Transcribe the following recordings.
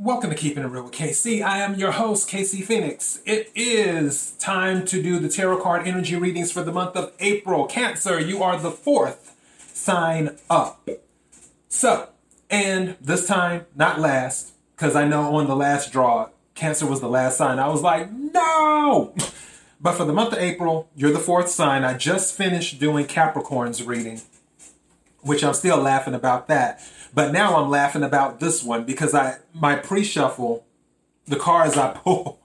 Welcome to Keeping It Real with KC. I am your host, KC Phoenix. It is time to do the tarot card energy readings for the month of April. Cancer, you are the fourth sign up. So, and this time, not last, because I know on the last draw, Cancer was the last sign. I was like, no! But for the month of April, you're the fourth sign. I just finished doing Capricorn's reading, which I'm still laughing about that. But now I'm laughing about this one because I my pre-shuffle, the cards I pull.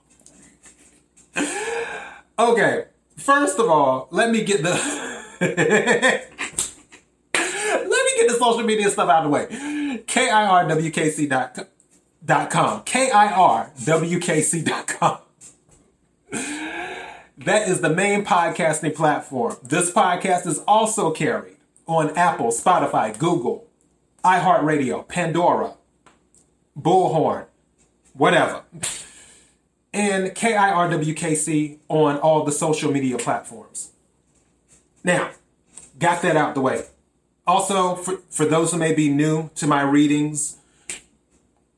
okay, first of all, let me get the let me get the social media stuff out of the way. KIRWKC.com. KIRWKC.com. That is the main podcasting platform. This podcast is also carried on Apple, Spotify, Google, iHeartRadio, Pandora, Bullhorn, whatever. And KIRWKC on all the social media platforms. Now, got that out the way. Also, for, for those who may be new to my readings,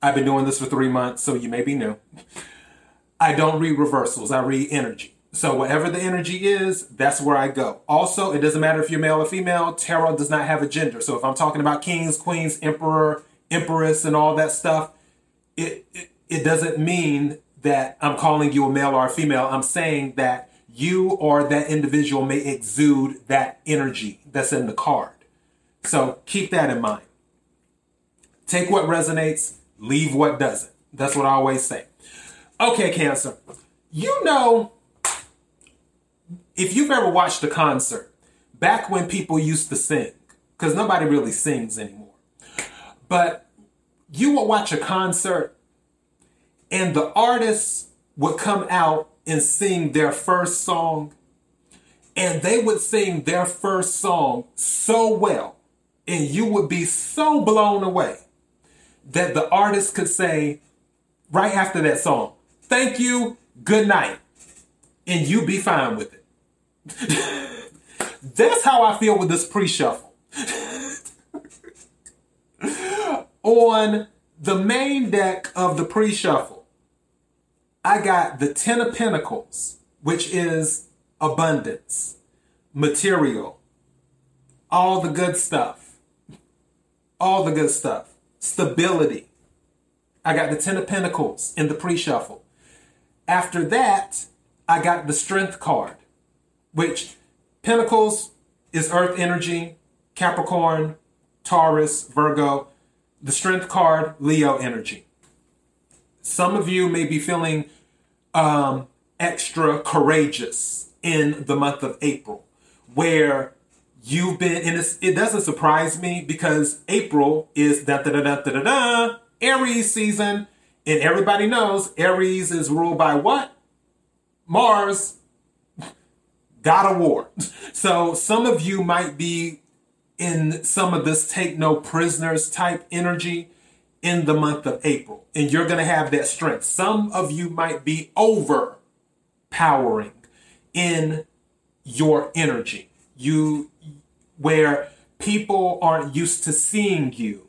I've been doing this for three months, so you may be new. I don't read reversals, I read energy. So whatever the energy is, that's where I go. Also, it doesn't matter if you're male or female. Tarot does not have a gender. So if I'm talking about kings, queens, emperor, empress, and all that stuff, it, it, it doesn't mean that I'm calling you a male or a female. I'm saying that you or that individual may exude that energy that's in the card. So keep that in mind. Take what resonates, leave what doesn't. That's what I always say. Okay, Cancer. You know if you've ever watched a concert, back when people used to sing, because nobody really sings anymore, but you would watch a concert and the artists would come out and sing their first song, and they would sing their first song so well, and you would be so blown away that the artist could say right after that song, Thank you, good night, and you'd be fine with it. That's how I feel with this pre shuffle. On the main deck of the pre shuffle, I got the Ten of Pentacles, which is abundance, material, all the good stuff, all the good stuff, stability. I got the Ten of Pentacles in the pre shuffle. After that, I got the Strength card which Pentacles is Earth energy, Capricorn, Taurus, Virgo, the Strength card, Leo energy. Some of you may be feeling um, extra courageous in the month of April, where you've been, and it doesn't surprise me because April is da da da da da da da Aries season, and everybody knows Aries is ruled by what? Mars, Of War. So some of you might be in some of this take no prisoners type energy in the month of April, and you're going to have that strength. Some of you might be overpowering in your energy. You where people aren't used to seeing you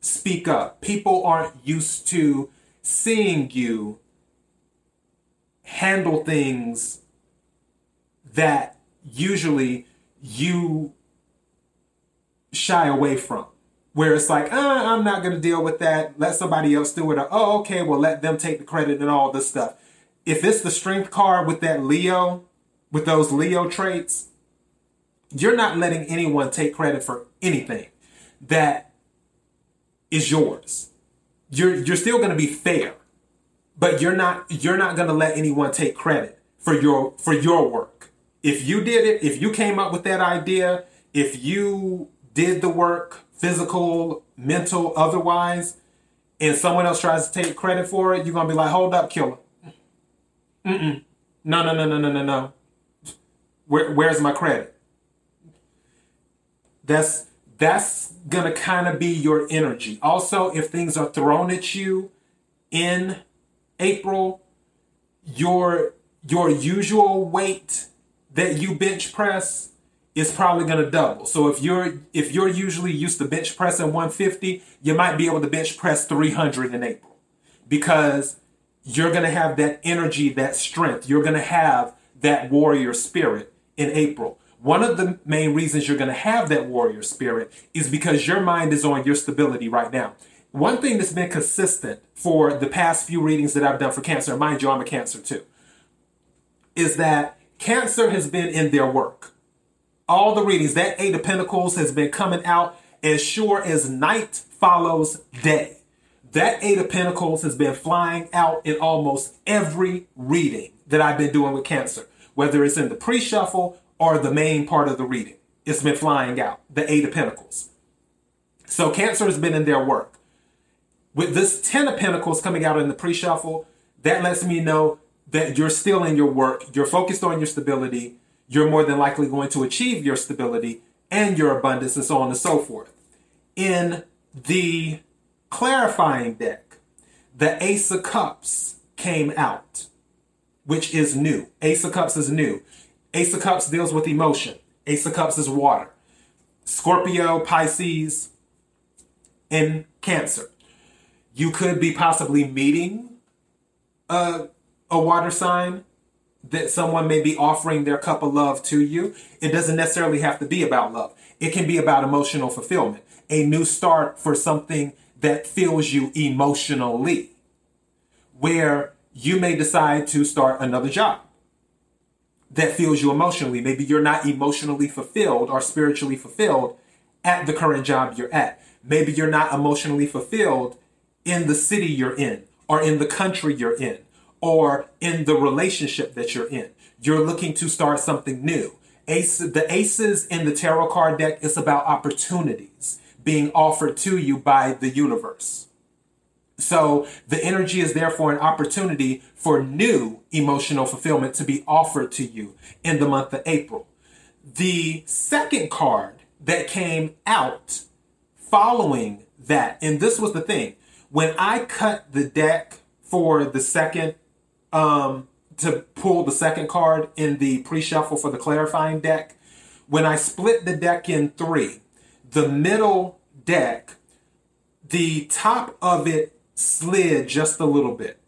speak up. People aren't used to seeing you handle things that usually you shy away from. Where it's like, uh, I'm not going to deal with that. Let somebody else do it. Or, oh, okay, well, let them take the credit and all this stuff. If it's the strength card with that Leo, with those Leo traits, you're not letting anyone take credit for anything that is yours. You're you're still going to be fair, but you're not you're not going to let anyone take credit for your for your work if you did it, if you came up with that idea, if you did the work, physical, mental, otherwise, and someone else tries to take credit for it, you're gonna be like, hold up, killer. Mm-mm. No, no, no, no, no, no, no. Where, where's my credit? That's that's gonna kind of be your energy. Also, if things are thrown at you in April, your your usual weight that you bench press is probably going to double. So if you're if you're usually used to bench pressing 150, you might be able to bench press 300 in April. because you're going to have that energy, that strength. You're going to have that warrior spirit in April. One of the main reasons you're going to have that warrior spirit is because your mind is on your stability right now. One thing that's been consistent for the past few readings that I've done for Cancer, mind you, I'm a Cancer too, is that Cancer has been in their work. All the readings, that Eight of Pentacles has been coming out as sure as night follows day. That Eight of Pentacles has been flying out in almost every reading that I've been doing with Cancer, whether it's in the pre shuffle or the main part of the reading. It's been flying out, the Eight of Pentacles. So Cancer has been in their work. With this Ten of Pentacles coming out in the pre shuffle, that lets me know that you're still in your work, you're focused on your stability, you're more than likely going to achieve your stability and your abundance, and so on and so forth. In the clarifying deck, the Ace of Cups came out, which is new. Ace of Cups is new. Ace of Cups deals with emotion. Ace of Cups is water. Scorpio, Pisces, and Cancer. You could be possibly meeting a, a water sign that someone may be offering their cup of love to you. It doesn't necessarily have to be about love. It can be about emotional fulfillment, a new start for something that fills you emotionally, where you may decide to start another job that fills you emotionally. Maybe you're not emotionally fulfilled or spiritually fulfilled at the current job you're at. Maybe you're not emotionally fulfilled in the city you're in, or in the country you're in, or in the relationship that you're in. You're looking to start something new. Ace, the aces in the tarot card deck is about opportunities being offered to you by the universe. So the energy is therefore an opportunity for new emotional fulfillment to be offered to you in the month of April. The second card that came out following that, and this was the thing, when I cut the deck for the second, um, to pull the second card in the pre-shuffle for the clarifying deck, when I split the deck in three, the middle deck, the top of it slid just a little bit.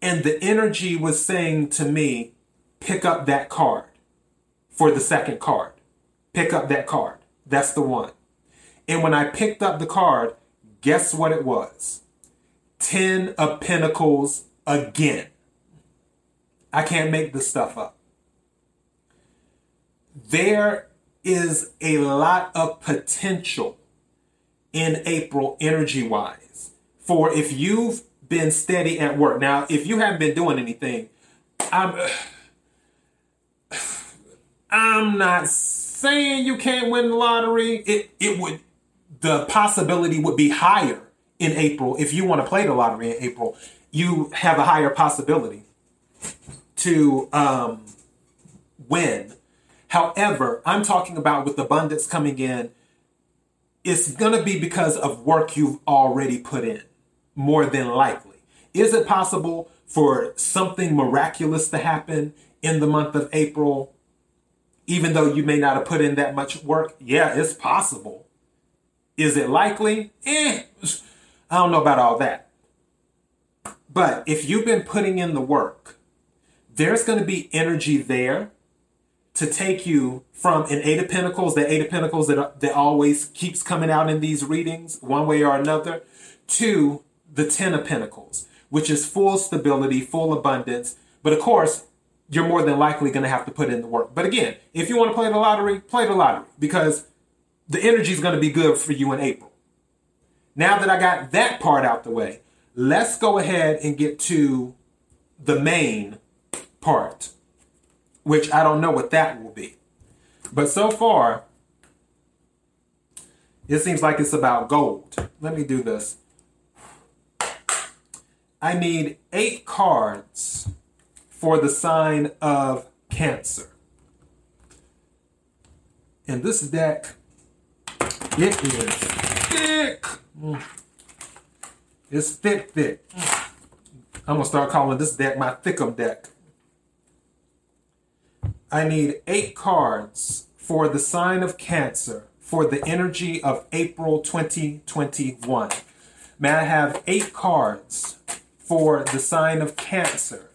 And the energy was saying to me, pick up that card for the second card. Pick up that card. That's the one. And when I picked up the card, guess what it was? Ten of Pentacles again. I can't make this stuff up. There is a lot of potential in April energy wise for if you've been steady at work. Now, if you haven't been doing anything, I'm I'm not saying you can't win the lottery. It it would the possibility would be higher in April if you want to play the lottery in April. You have a higher possibility to um, win. However, I'm talking about with abundance coming in, it's going to be because of work you've already put in, more than likely. Is it possible for something miraculous to happen in the month of April, even though you may not have put in that much work? Yeah, it's possible. Is it likely? Eh, I don't know about all that. But if you've been putting in the work, there's going to be energy there to take you from an Eight of Pentacles, the Eight of Pentacles that, that always keeps coming out in these readings, one way or another, to the Ten of Pentacles, which is full stability, full abundance. But of course, you're more than likely going to have to put in the work. But again, if you want to play the lottery, play the lottery because the energy is going to be good for you in April. Now that I got that part out the way, let's go ahead and get to the main part, which I don't know what that will be. But so far, it seems like it's about gold. Let me do this. I need eight cards for the sign of Cancer. And this deck, it is thick. Mm. It's thick, thick. I'm gonna start calling this deck my Thickum deck. I need eight cards for the sign of Cancer for the energy of April 2021. May I have eight cards for the sign of Cancer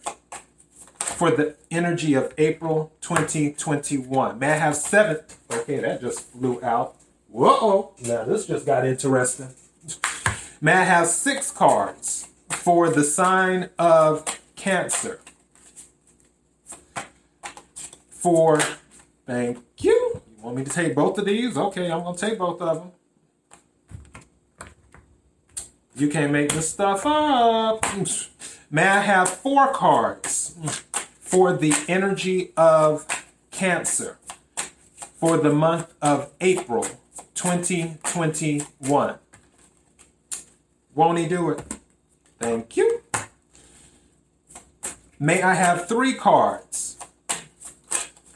for the energy of April 2021. May I have seven? Okay, that just flew out. Whoa, now this just got interesting. May I have six cards for the sign of Cancer? For, thank you. You want me to take both of these? Okay, I'm going to take both of them. You can't make this stuff up. May I have four cards for the energy of Cancer for the month of April 2021? Won't he do it? Thank you. May I have three cards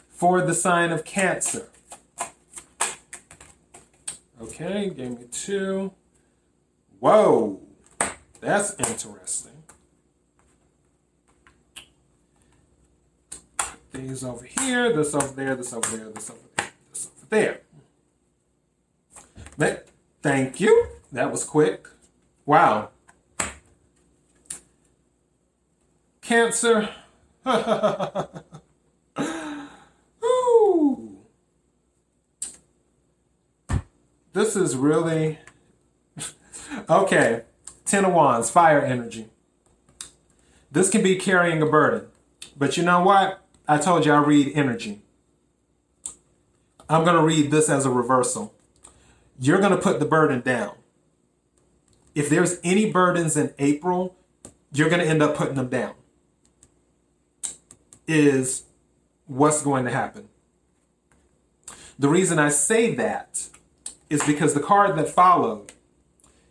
for the sign of Cancer? Okay, gave me two. Whoa, that's interesting. These over here, this over there, this over there, this over there, this over there. But thank you. That was quick. Wow. Cancer. This is really okay. Ten of Wands, fire energy. This can be carrying a burden. But you know what? I told you I read energy. I'm going to read this as a reversal. You're going to put the burden down. If there's any burdens in April, you're going to end up putting them down. Is what's going to happen. The reason I say that is because the card that followed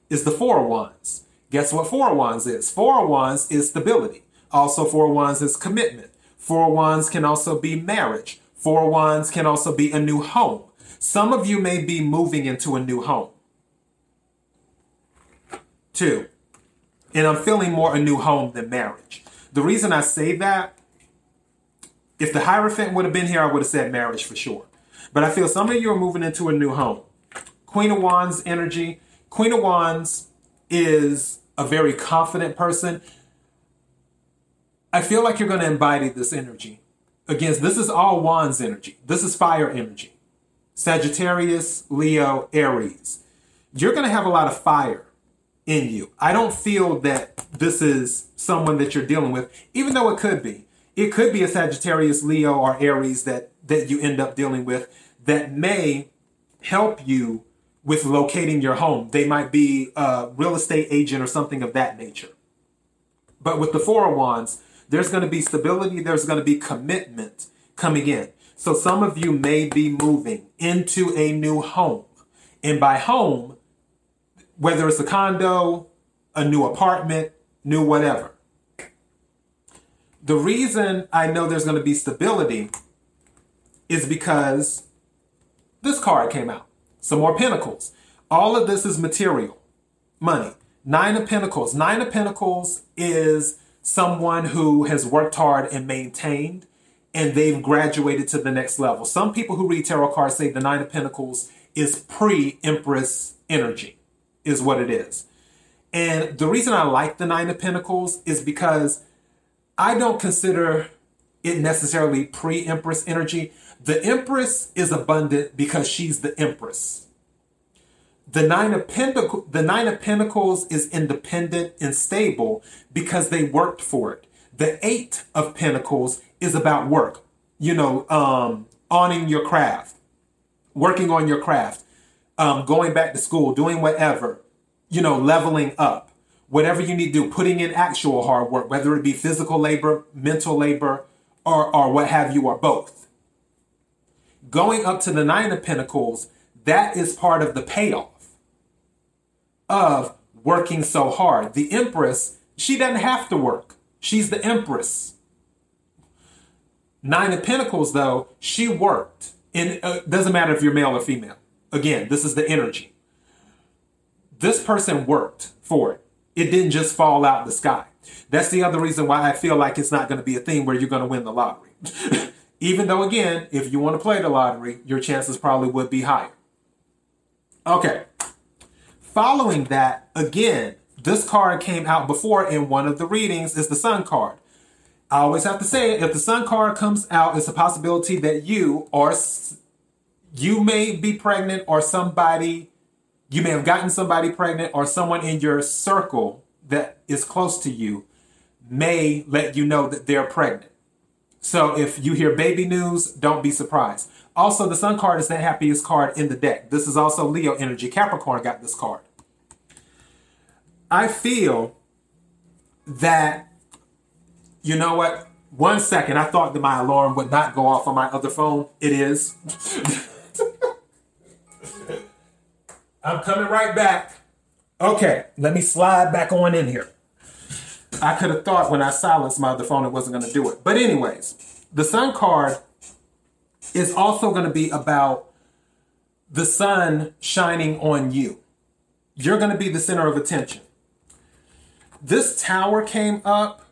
is the Four of Wands. Guess what Four of Wands is? Four of Wands is stability. Also, Four of Wands is commitment. Four of Wands can also be marriage. Four of Wands can also be a new home. Some of you may be moving into a new home. Two, and I'm feeling more a new home than marriage. The reason I say that, if the Hierophant would have been here, I would have said marriage for sure. But I feel some of you are moving into a new home. Queen of Wands energy. Queen of Wands is a very confident person. I feel like you're going to embody this energy. Again, this is all Wands energy. This is fire energy. Sagittarius, Leo, Aries. You're going to have a lot of fire in you. I don't feel that this is someone that you're dealing with, even though it could be. It could be a Sagittarius, Leo, or Aries that, that you end up dealing with that may help you with locating your home. They might be a real estate agent or something of that nature. But with the Four of Wands, there's going to be stability, there's going to be commitment coming in. So some of you may be moving into a new home. And by home, whether it's a condo, a new apartment, new whatever. The reason I know there's going to be stability is because this card came out. Some more pentacles. All of this is material, money. Nine of Pentacles. Nine of Pentacles is someone who has worked hard and maintained, and they've graduated to the next level. Some people who read tarot cards say the Nine of Pentacles is pre Empress energy, is what it is. And the reason I like the Nine of Pentacles is because I don't consider it necessarily pre Empress energy. The Empress is abundant because she's the Empress. The nine, of Pentacle, the nine of Pentacles is independent and stable because they worked for it. The Eight of Pentacles is about work, you know, um, owning your craft, working on your craft, um, going back to school, doing whatever, you know, leveling up, whatever you need to do, putting in actual hard work, whether it be physical labor, mental labor, or, or what have you, or both going up to the Nine of Pentacles, that is part of the payoff of working so hard. The Empress, she doesn't have to work, she's the Empress. Nine of Pentacles, though, she worked. And uh, doesn't matter if you're male or female. Again, this is the energy. This person worked for it. It didn't just fall out of the sky. That's the other reason why I feel like it's not going to be a thing where you're going to win the lottery. Even though, again, if you want to play the lottery, your chances probably would be higher. Okay. Following that, again, this card came out before in one of the readings is the sun card. I always have to say it. If the sun card comes out, it's a possibility that you or you may be pregnant or somebody, you may have gotten somebody pregnant or someone in your circle that is close to you may let you know that they're pregnant. So if you hear baby news, don't be surprised. Also, the sun card is the happiest card in the deck. This is also Leo energy. Capricorn got this card. I feel that, you know what? One second, I thought that my alarm would not go off on my other phone. It is. I'm coming right back. Okay, let me slide back on in here. I could have thought when I silenced my other phone it wasn't going to do it. But, anyways, the sun card is also going to be about the sun shining on you. You're going to be the center of attention. This tower came up.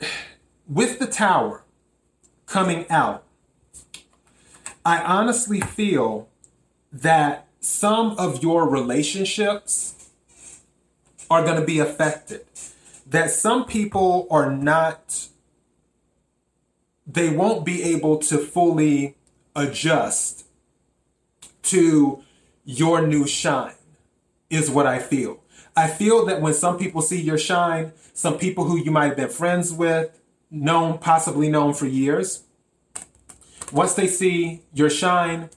With the tower coming out, I honestly feel that some of your relationships are going to be affected. That some people are not, they won't be able to fully adjust to your new shine, is what I feel. I feel that when some people see your shine, some people who you might have been friends with, known, possibly known for years, once they see your shine,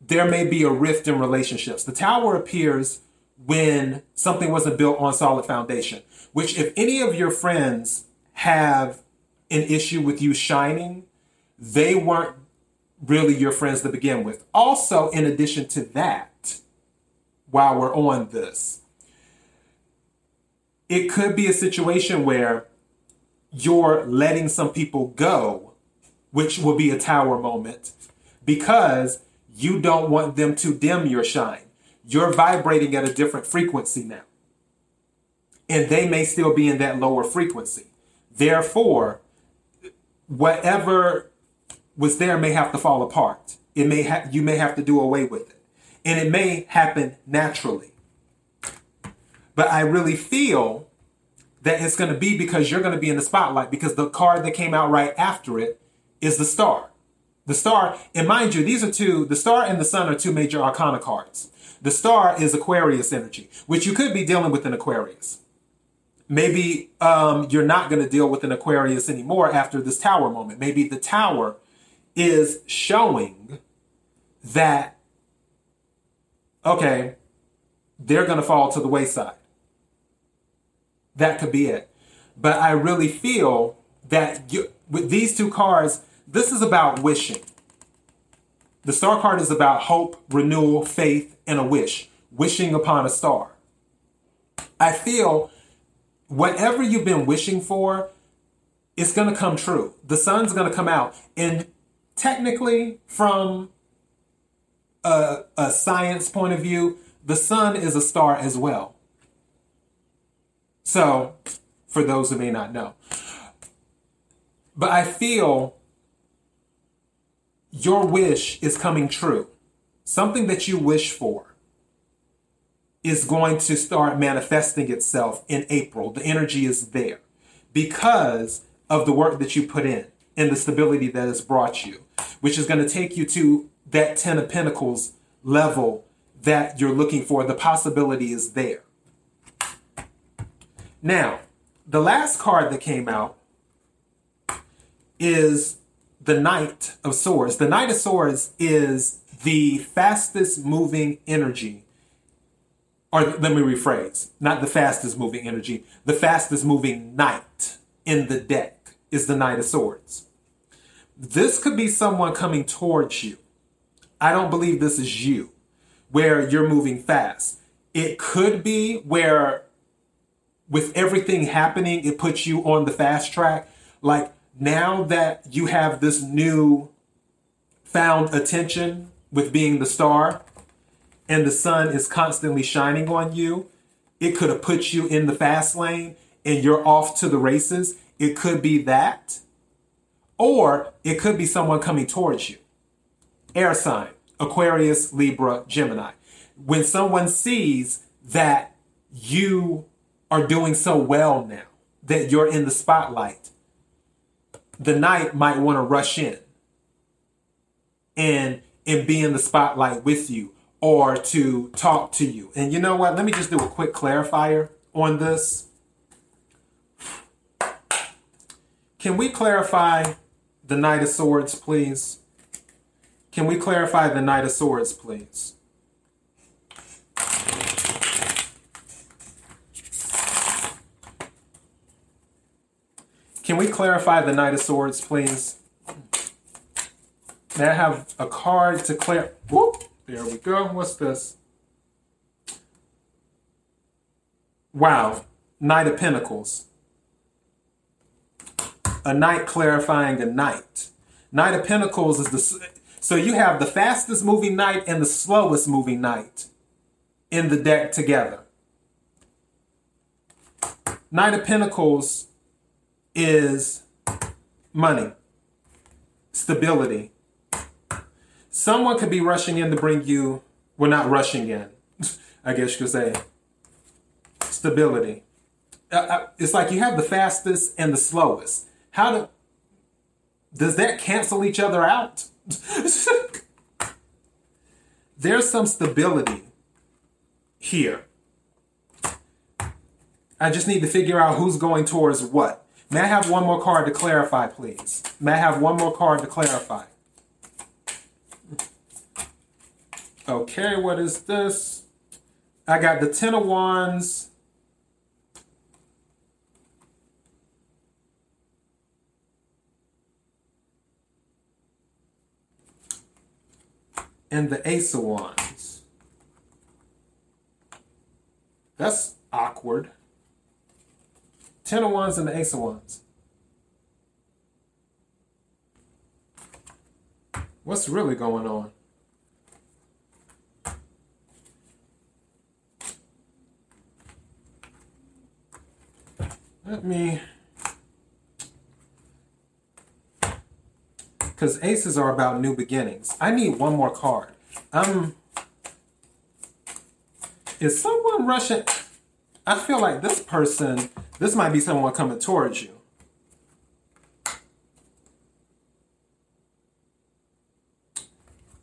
there may be a rift in relationships. The tower appears when something wasn't built on solid foundation, which if any of your friends have an issue with you shining, they weren't really your friends to begin with. Also, in addition to that, while we're on this, it could be a situation where you're letting some people go, which will be a tower moment, because you don't want them to dim your shine. You're vibrating at a different frequency now. And they may still be in that lower frequency. Therefore, whatever was there may have to fall apart. It may ha- you may have to do away with it. And it may happen naturally. But I really feel that it's going to be because you're going to be in the spotlight because the card that came out right after it is the star. The star, and mind you, these are two, the star and the sun are two major arcana cards. The star is Aquarius energy, which you could be dealing with an Aquarius. Maybe um, you're not going to deal with an Aquarius anymore after this tower moment. Maybe the tower is showing that, okay, they're going to fall to the wayside. That could be it. But I really feel that you, with these two cards, this is about wishing. The star card is about hope, renewal, faith, and a wish. Wishing upon a star. I feel whatever you've been wishing for, it's going to come true. The sun's going to come out. And technically, from a, a science point of view, the sun is a star as well. So, for those who may not know. But I feel your wish is coming true. Something that you wish for is going to start manifesting itself in April. The energy is there because of the work that you put in and the stability that has brought you, which is going to take you to that 10 of Pentacles level that you're looking for. The possibility is there. Now, the last card that came out is the Knight of Swords. The Knight of Swords is the fastest moving energy. Or let me rephrase, not the fastest moving energy, the fastest moving knight in the deck is the Knight of Swords. This could be someone coming towards you. I don't believe this is you, where you're moving fast. It could be where, with everything happening, it puts you on the fast track. Like now that you have this new found attention with being the star and the sun is constantly shining on you, it could have put you in the fast lane and you're off to the races. It could be that. Or it could be someone coming towards you. Air sign, Aquarius, Libra, Gemini. When someone sees that you are doing so well now, that you're in the spotlight, the knight might want to rush in and and be in the spotlight with you or to talk to you. And you know what? Let me just do a quick clarifier on this. Can we clarify the Knight of Swords, please? Can we clarify the Knight of Swords, please? Can we clarify the Knight of Swords, please? May I have a card to clear? Whoop! There we go. What's this? Wow. Knight of Pentacles. A knight clarifying a knight. Knight of Pentacles is the. So you have the fastest moving knight and the slowest moving knight in the deck together. Knight of Pentacles is money, stability. Someone could be rushing in to bring you, well, not rushing in, I guess you could say, stability. Uh, uh, it's like you have the fastest and the slowest. How do, does that cancel each other out? There's some stability here. I just need to figure out who's going towards what. May I have one more card to clarify, please? May I have one more card to clarify? Okay, what is this? I got the Ten of Wands. And the Ace of Wands. That's awkward. Ten of Wands and the Ace of Wands. What's really going on? Let me... Because aces are about new beginnings. I need one more card. Um, is someone rushing? I feel like this person this might be someone coming towards you.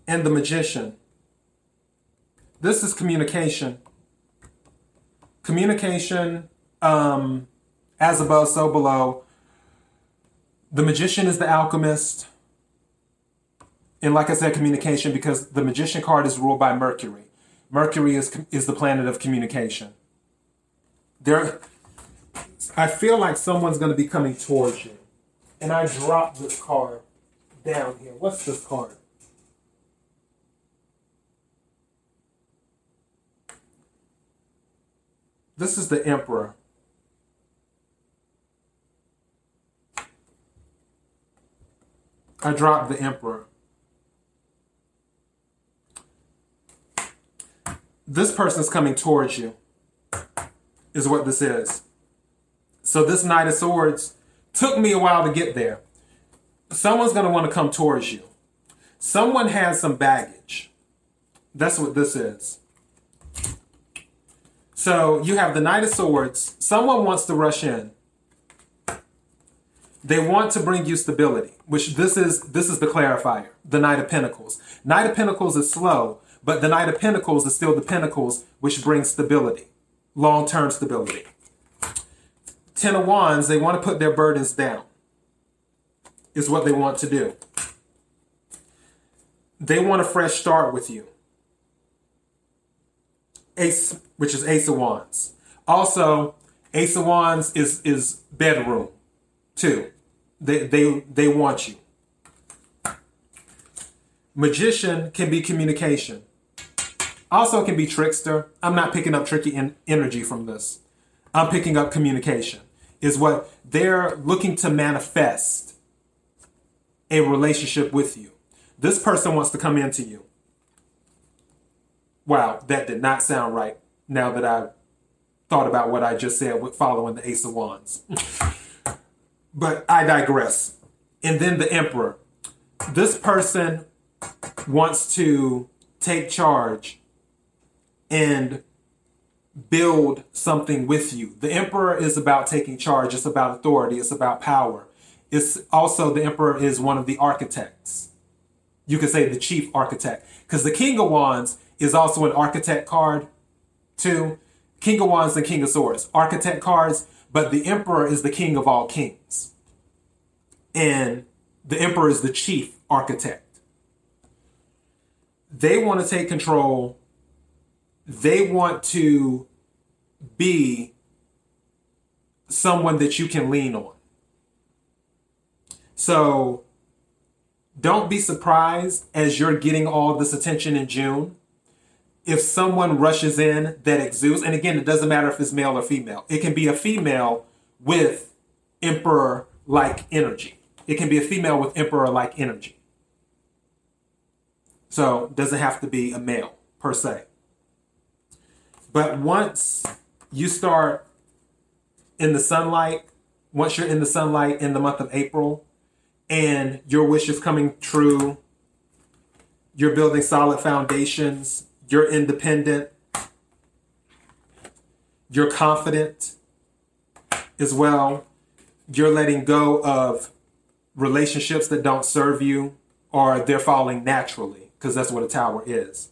And the magician. This is communication. Communication, um, as above, so below. The magician is the alchemist. And like I said, communication, because the magician card is ruled by Mercury. Mercury is, is the planet of communication. There, I feel like someone's going to be coming towards you. And I drop this card down here. What's this card? This is the Emperor. I dropped the Emperor. This person's coming towards you, is what this is. So this Knight of Swords took me a while to get there. Someone's going to want to come towards you. Someone has some baggage. That's what this is. So you have the Knight of Swords. Someone wants to rush in. They want to bring you stability, which this is this is the clarifier, the Knight of Pentacles. Knight of Pentacles is slow, but the Knight of Pentacles is still the Pentacles, which brings stability, long-term stability. Ten of Wands, they want to put their burdens down, is what they want to do. They want a fresh start with you. Ace, which is Ace of Wands. Also, Ace of Wands is is bedroom, too. They they they want you. Magician can be communication. Also can be trickster. I'm not picking up tricky en- energy from this. I'm picking up communication is what they're looking to manifest a relationship with you. This person wants to come into you. Wow, that did not sound right now that I thought about what I just said with following the Ace of Wands. but I digress. And then the Emperor. This person wants to take charge and build something with you. The emperor is about taking charge, it's about authority, it's about power. It's also the emperor is one of the architects. You could say the chief architect because the king of wands is also an architect card too. King of wands and king of swords, architect cards, but the emperor is the king of all kings. And the emperor is the chief architect. They want to take control they want to be someone that you can lean on. So don't be surprised as you're getting all this attention in June. If someone rushes in that exudes, and again, it doesn't matter if it's male or female, it can be a female with emperor like energy. It can be a female with emperor like energy. So doesn't have to be a male per se. But once you start in the sunlight, once you're in the sunlight in the month of April and your wish is coming true, you're building solid foundations, you're independent, you're confident as well, you're letting go of relationships that don't serve you or they're falling naturally because that's what a tower is.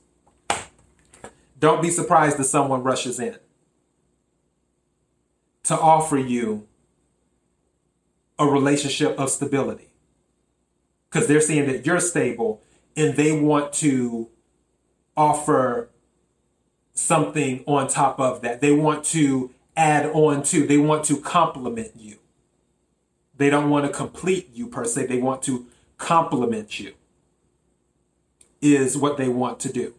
Don't be surprised if someone rushes in to offer you a relationship of stability because they're seeing that you're stable and they want to offer something on top of that. They want to add on to, they want to complement you. They don't want to complete you per se, they want to complement you, is what they want to do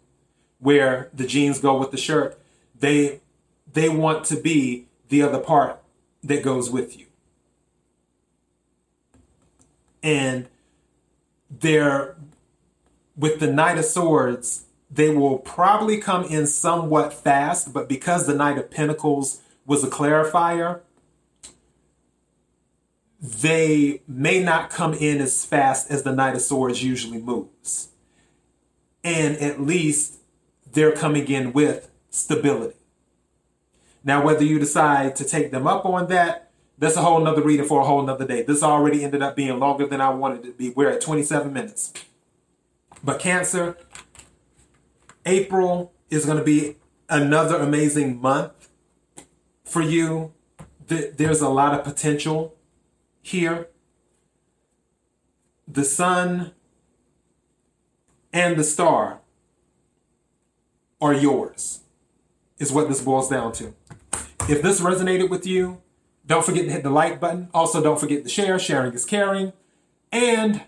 where the jeans go with the shirt. They they want to be the other part that goes with you. And they're with the Knight of Swords, they will probably come in somewhat fast, but because the Knight of Pentacles was a clarifier, they may not come in as fast as the Knight of Swords usually moves. And at least they're coming in with stability. Now, whether you decide to take them up on that, that's a whole nother reading for a whole nother day. This already ended up being longer than I wanted to be. We're at 27 minutes. But Cancer, April is going to be another amazing month for you. There's a lot of potential here. The sun and the star are yours, is what this boils down to. If this resonated with you, don't forget to hit the like button. Also, don't forget to share. Sharing is caring. And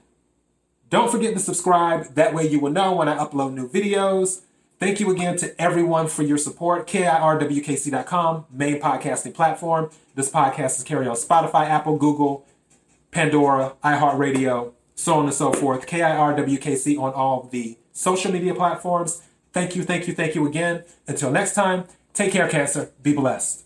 don't forget to subscribe. That way, you will know when I upload new videos. Thank you again to everyone for your support. KIRWKC.com, main podcasting platform. This podcast is carried on Spotify, Apple, Google, Pandora, iHeartRadio, so on and so forth. KIRWKC on all the social media platforms. Thank you, thank you, thank you again. Until next time, take care, Cancer. Be blessed.